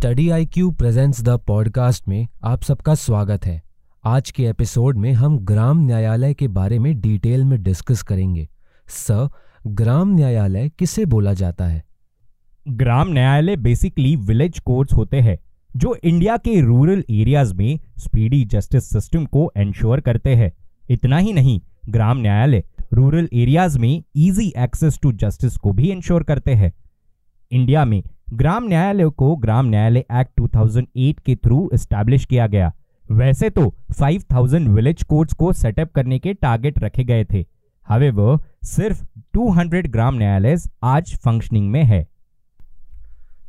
Study I Q presents the podcast में आप सबका स्वागत है। आज के एपिसोड में हम ग्राम न्यायालय के बारे में डिटेल में डिस्कस करेंगे। स, ग्राम न्यायालय किसे बोला जाता है? ग्राम न्यायालय बेसिकली विलेज कोर्ट्स होते हैं, जो इंडिया के रूरल एरियाज़ में स्पीडी जस्टिस सिस्टम को एंश्योर करते हैं। इतना ही नहीं, ग्राम न्यायालय रूरल एरियाज़ में इजी एक्सेस टू जस्टिस को भी इंश्योर करते हैं। इंडिया में ग्राम न्यायालय को ग्राम न्यायालय एक्ट 2008 के थ्रू एस्टैब्लिश किया गया। वैसे तो 5000 विलेज कोर्ट्स को सेटअप करने के टारगेट रखे गए थे। हवे सिर्फ़ 200 ग्राम न्यायालय आज फंक्शनिंग में है।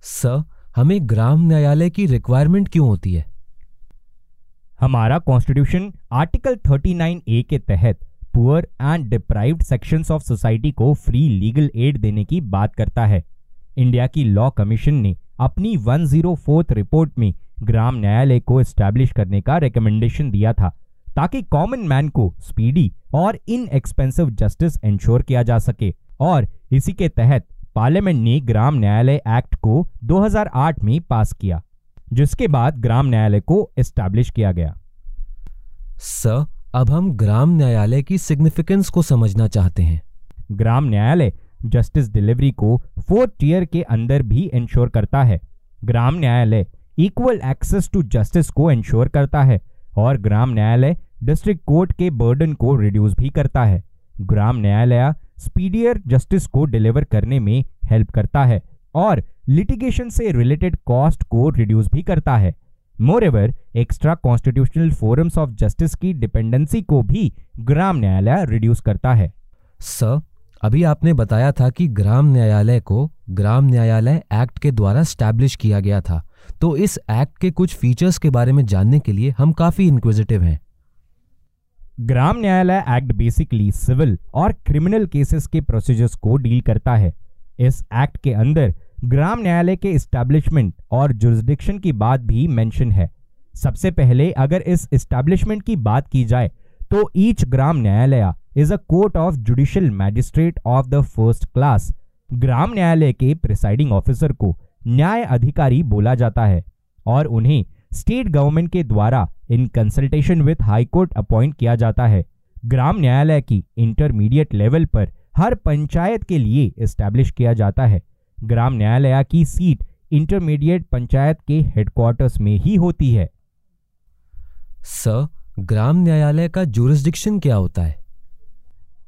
सर हमें ग्राम न्यायालय की रिक्वायरमेंट क्यों होती है? हमारा कॉन्स्टिट्यूशन आर्टिकल 39 ए के तहत poor and deprived sections of society को फ्री लीगल एड देने की बात करता है। इंडिया की लॉ कमीशन ने अपनी 104th रिपोर्ट में ग्राम न्यायालय को एस्टैब्लिश करने का रिकमेंडेशन दिया था ताकि कॉमन मैन को स्पीडी और इन एक्सपेंसिव जस्टिस इंश्योर किया जा सके। और इसी के तहत पार्लियामेंट ने ग्राम न्यायालय एक्ट को 2008 में पास किया जिसके बाद ग्राम न्यायालय को एस्टैब्लिश किया गया। स अब हम ग्राम न्यायालय की सिग्निफिकेंस को समझना चाहते हैं। ग्राम न्यायालय जस्टिस डिलीवरी को फोर्थ टीयर के अंदर भी इंश्योर करता है। Gram Nyayalaya equal access to justice को इंश्योर करता है और ग्राम न्यायालय डिस्ट्रिक्ट कोर्ट के बर्डन को रिड्यूस भी करता है। ग्राम न्यायालय स्पीडियर जस्टिस को डिलीवर करने में हेल्प करता है और लिटिगेशन से रिलेटेड कॉस्ट को रिड्यूस भी करता है। Moreover extra constitutional forums of justice की डिपेंडेंसी को भी ग्राम न्यायालय रिड्यूस करता है। स अभी आपने बताया था कि ग्राम न्यायालय को ग्राम न्यायालय एक्ट के द्वारा स्टैब्लिश किया गया था। तो इस एक्ट के कुछ फीचर्स के बारे में जानने के लिए हम काफ़ी इंक्विजिटिव हैं। Gram Nyayalaya act basically civil और क्रिमिनल केसेस के प्रोसीजर्स को डील करता है। इस एक्ट के अंदर ग्राम न्यायालय के इस्टेब्लिशमेंट और जुरिस्डिक्शन की बात भी मेंशन है। सबसे पहले अगर इस इस्टेब्लिशमेंट की बात की जाए तो each Gram Nyayalaya is a court of judicial magistrate of the first class Gram Nyayalaya के प्रिसाइडिंग ऑफिसर को न्याय अधिकारी बोला जाता है और उन्हें स्टेट गवर्नमेंट के द्वारा in consultation with high court appoint किया जाता है। ग्राम न्यायालय की इंटरमीडिएट लेवल पर हर पंचायत के लिए एस्टैब्लिश किया जाता है। ग्राम न्यायालय की सीट इंटरमीडिएट पंचायत के हेडक्वार्टर्स में ही होती है। सर ग्राम न्यायालय का जुरिस्डिक्शन क्या होता है?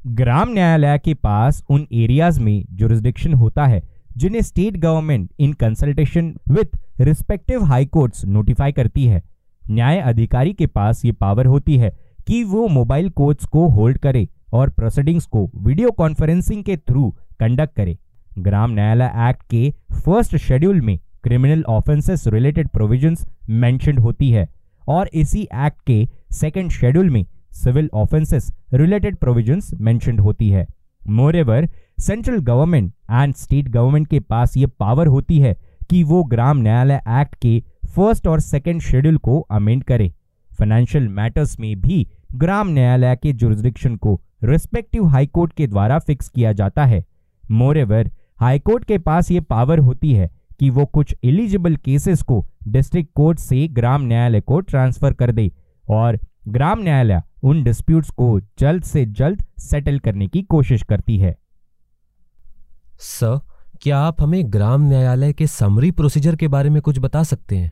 ग्राम न्यायालय के पास उन एरियाज़ में जुरिस्डिक्शन होता है, जिन्हें state government in consultation with respective high courts notify करती है। न्याय अधिकारी के पास ये पावर होती है कि वो मोबाइल कोर्ट्स को होल्ड करे और प्रोसीडिंग्स को वीडियो कॉन्फ्रेंसिंग के थ्रू कंडक्ट करे। ग्राम न्यायालय एक्ट के फ़र्स्ट शेड्यूल में criminal offences related provisions mentioned होती है, और इसी एक्ट के सेकेंड शेड्यूल में civil offences related provisions mentioned होती है। Moreover central government and state government के पास ये पावर होती है कि वो ग्राम न्यायालय एक्ट के फ़र्स्ट और सेकेंड शेड्यूल को अमेंड करे। फाइनेंशियल मैटर्स में भी ग्राम न्यायालय के जुरिस्डिक्शन को रिस्पेक्टिव हाईकोर्ट के द्वारा फिक्स किया जाता है। मोरेवर हाईकोर्ट के पास ये पावर होती है कि वो कुछ एलिजिबल केसेस को डिस्ट्रिक्ट कोर्ट से ग्राम न्यायालय को ट्रांसफ़र कर दे और ग्राम न्यायालय उन डिस्प्यूट्स को जल्द से जल्द सेटल करने की कोशिश करती है। सर क्या आप हमें ग्राम न्यायालय के समरी प्रोसीजर के बारे में कुछ बता सकते हैं?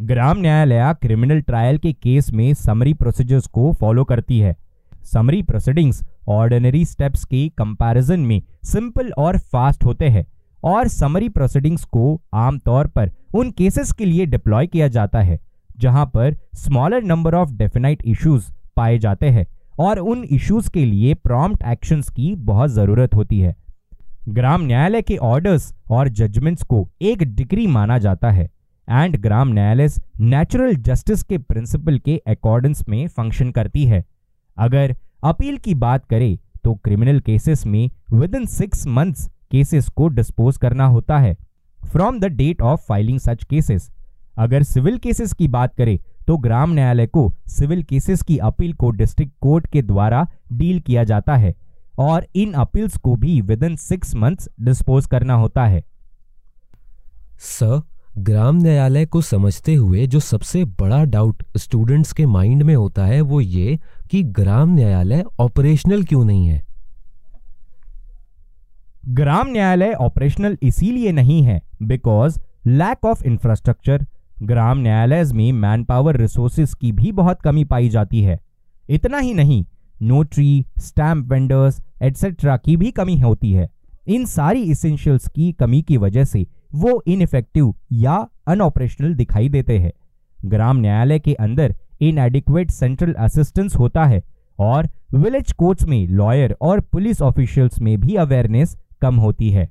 ग्राम न्यायालय क्रिमिनल ट्रायल के केस में समरी प्रोसीजर्स को फॉलो करती है। समरी प्रोसीडिंग्स ऑर्डिनरी स्टेप्स के कंपैरिजन में सिंपल और फास्ट होते हैं और समरी प्रोसीडिंग्स को आमतौर पर उन केसेस के लिए डिप्लॉय किया जाता है। जहाँ पर smaller number of definite issues पाए जाते हैं और उन इश्यूज़ के लिए प्रॉम्प्ट एक्शंस की बहुत ज़रूरत होती है। ग्राम न्यायालय के ऑर्डर्स और जजमेंट्स को एक डिग्री माना जाता है एंड ग्राम न्यायालय नेचुरल जस्टिस के प्रिंसिपल के अकॉर्डेंस में फ़ंक्शन करती है। अगर अपील की बात करें तो क्रिमिनल केसेस में within six months cases को डिस्पोज करना होता है। From the date of filing such cases अगर सिविल केसेस की बात करें तो ग्राम न्यायालय को सिविल केसेस की अपील को डिस्ट्रिक्ट कोर्ट के द्वारा डील किया जाता है और इन अपील्स को भी within six months dispose करना होता है। सर ग्राम न्यायालय को समझते हुए जो सबसे बड़ा डाउट स्टूडेंट्स के माइंड में होता है वो ये कि ग्राम न्यायालय ऑपरेशनल क्यों नहीं है। ग्राम न्यायालय ऑपरेशनल इसीलिए नहीं है because lack of infrastructure Gram Nyayalaya में मैन पावर रिसोर्सेज की भी बहुत कमी पाई जाती है। इतना ही नहीं नोटरी स्टैम्प वेंडर्स एटसेट्रा की भी कमी होती है। इन सारी इसेंशियल्स की कमी की वजह से वो इनफेक्टिव या अनऑपरेशनल दिखाई देते हैं। ग्राम न्यायालय के अंदर इनएडिक्वेट सेंट्रल असिस्टेंस होता है और विलेज कोर्ट्स में लॉयर और पुलिस ऑफिशियल्स में भी अवेयरनेस कम होती है।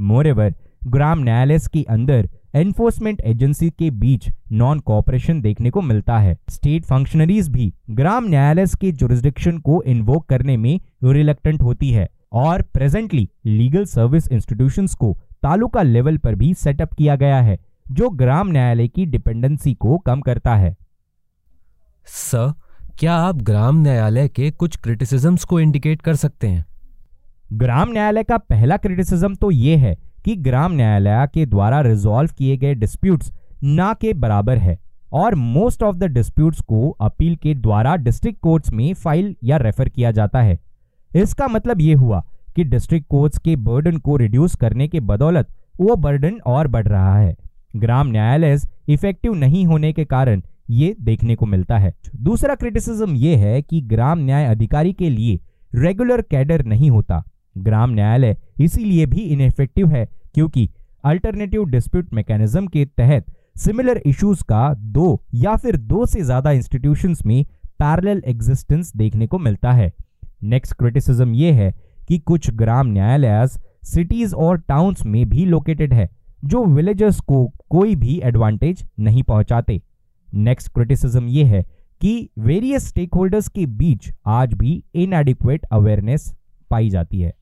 मोरेवर ग्राम न्यायालय के अंदर एनफोर्समेंट एजेंसी के बीच नॉन कोऑपरेशन देखने को मिलता है। स्टेट फंक्शनरीज भी ग्राम न्यायालय के जुरिस्डिक्शन को इन्वोक करने में रिलेक्टेंट होती है और प्रेजेंटली लीगल सर्विस इंस्टीट्यूशंस को तालुका लेवल पर भी सेटअप किया गया है जो ग्राम न्यायालय की डिपेंडेंसी को कम करता है। सर क्या आप ग्राम न्यायालय के कुछ क्रिटिसिजम्स को इंडिकेट कर सकते हैं? ग्राम न्यायालय का पहला क्रिटिसिज्म तो यह है कि ग्राम न्यायालय के द्वारा रिजॉल्व किए गए डिस्प्यूट्स ना के बराबर है और मोस्ट ऑफ़ द डिस्प्यूट्स को अपील के द्वारा डिस्ट्रिक्ट कोर्ट्स में फ़ाइल या रेफर किया जाता है। इसका मतलब यह हुआ कि डिस्ट्रिक्ट कोर्ट्स के बर्डन को रिड्यूस करने के बदौलत वो बर्डन और बढ़ रहा है। ग्राम न्यायालय इफ़ेक्टिव नहीं होने के कारण ये देखने को मिलता है। दूसरा क्रिटिसिज्म ये है कि ग्राम न्याय अधिकारी के लिए रेगुलर कैडर नहीं होता। ग्राम न्यायालय इसीलिए भी इनफेक्टिव है क्योंकि अल्टरनेटिव डिस्प्यूट मैकेनिज्म के तहत सिमिलर इश्यूज़ का दो या फिर दो से ज़्यादा इंस्टीट्यूशंस में पैरेलल एग्जिस्टेंस देखने को मिलता है। नेक्स्ट क्रिटिसिज्म यह है कि कुछ ग्राम न्यायालय सिटीज़ और टाउन्स में भी लोकेटेड है, जो विलेजर्स को कोई भी एडवांटेज नहीं पहुंचाते। नेक्स्ट क्रिटिसिज्म यह है कि वेरियस स्टेक होल्डर्स के बीच आज भी इनएडिक्वेट अवेयरनेस पाई जाती है।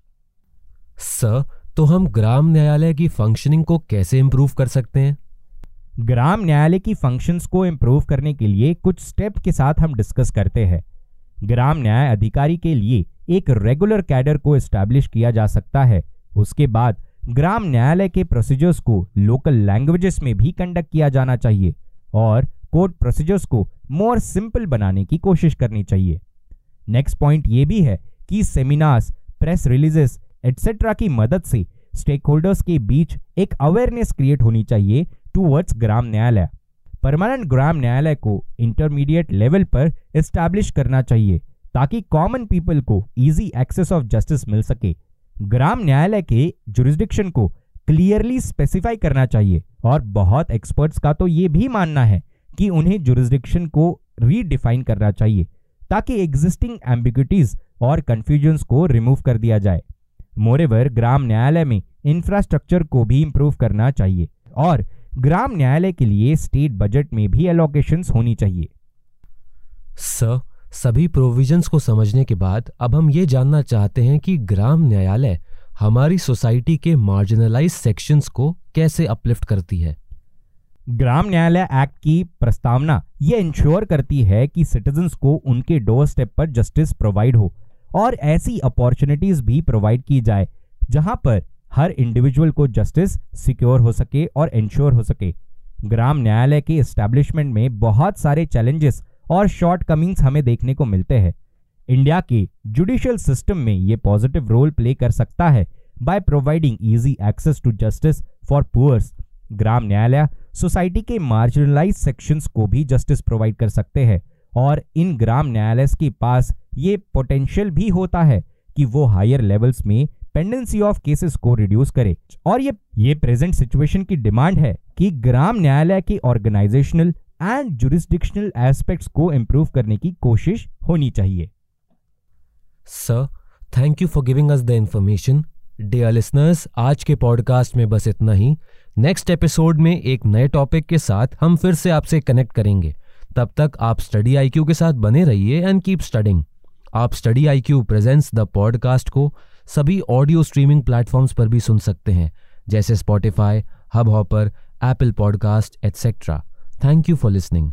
सर तो हम ग्राम न्यायालय की फंक्शनिंग को कैसे इंप्रूव कर सकते हैं? ग्राम न्यायालय की फ़ंक्शंस को इंप्रूव करने के लिए कुछ स्टेप के साथ हम डिस्कस करते हैं। ग्राम न्याय अधिकारी के लिए एक रेगुलर कैडर को एस्टैब्लिश किया जा सकता है। उसके बाद ग्राम न्यायालय के प्रोसीजर्स को लोकल लैंग्वेजेस में भी कंडक्ट किया जाना चाहिए और कोर्ट प्रोसीजर्स को मोर सिंपल बनाने की कोशिश करनी चाहिए। नेक्स्ट पॉइंट ये भी है कि सेमिनार्स प्रेस रिलीजेस एटसेट्रा की मदद से स्टेक होल्डर्स के बीच एक अवेयरनेस क्रिएट होनी चाहिए टूवर्ड्स ग्राम न्यायालय। परमानेंट ग्राम न्यायालय को इंटरमीडिएट लेवल पर एस्टैब्लिश करना चाहिए ताकि कॉमन पीपल को इजी एक्सेस ऑफ़ जस्टिस मिल सके। ग्राम न्यायालय के जुरिस्डिक्शन को क्लियरली स्पेसिफाई करना चाहिए और बहुत एक्सपर्ट्स का तो ये भी मानना है कि उन्हें जुरिस्डिक्शन को रीडिफाइन करना चाहिए ताकि एग्जिस्टिंग एम्बिग्यूटीज और कन्फ्यूजन्स को रिमूव कर दिया जाए। मोरेवर ग्राम न्यायालय में इंफ्रास्ट्रक्चर को भी इंप्रूव करना चाहिए और ग्राम न्यायालय के लिए स्टेट बजट में भी एलोकेशन होनी चाहिए। सर सभी प्रोविजंस को समझने के बाद अब हम ये जानना चाहते हैं कि ग्राम न्यायालय हमारी सोसाइटी के मार्जिनलाइज सेक्शंस को कैसे अपलिफ्ट करती है। ग्राम न्यायालय एक्ट की प्रस्तावना यह इंश्योर करती है कि सिटीजन्स को उनके डोर स्टेप पर जस्टिस प्रोवाइड हो और ऐसी अपॉर्चुनिटीज़ भी प्रोवाइड की जाए, जहाँ पर हर इंडिविजुअल को जस्टिस सिक्योर हो सके और इंश्योर हो सके। ग्राम न्यायालय के एस्टेब्लिशमेंट में बहुत सारे चैलेंजेस और शॉर्ट कमिंग्स हमें देखने को मिलते हैं। इंडिया के जुडिशियल सिस्टम में ये पॉजिटिव रोल प्ले कर सकता है by providing easy access to justice for poors Gram Nyayalaya society के मार्जिनलाइज सेक्शंस को भी जस्टिस प्रोवाइड कर सकते हैं। और इन ग्राम न्यायालय के पास ये पोटेंशियल भी होता है कि वो हायर लेवल्स में पेंडेंसी ऑफ़ केसेस को रिड्यूस करे। और ये ये प्रेजेंट सिचुएशन की डिमांड है कि ग्राम न्यायालय के ऑर्गेनाइजेशनल एंड जुरिस्डिक्शनल एस्पेक्ट्स को इंप्रूव करने की कोशिश होनी चाहिए। Sir thank you for giving us the information dear listeners आज के पॉडकास्ट में बस इतना ही। नेक्स्ट एपिसोड में एक नए टॉपिक के साथ हम फिर से आपसे कनेक्ट करेंगे। तब तक आप स्टडी आईक्यू के साथ बने रहिए एंड कीप स्टडिंग आप study I Q presents the podcast को सभी ऑडियो स्ट्रीमिंग प्लेटफॉर्म्स पर भी सुन सकते हैं, जैसे Spotify Hubhopper Apple podcast etcetera thank you for listening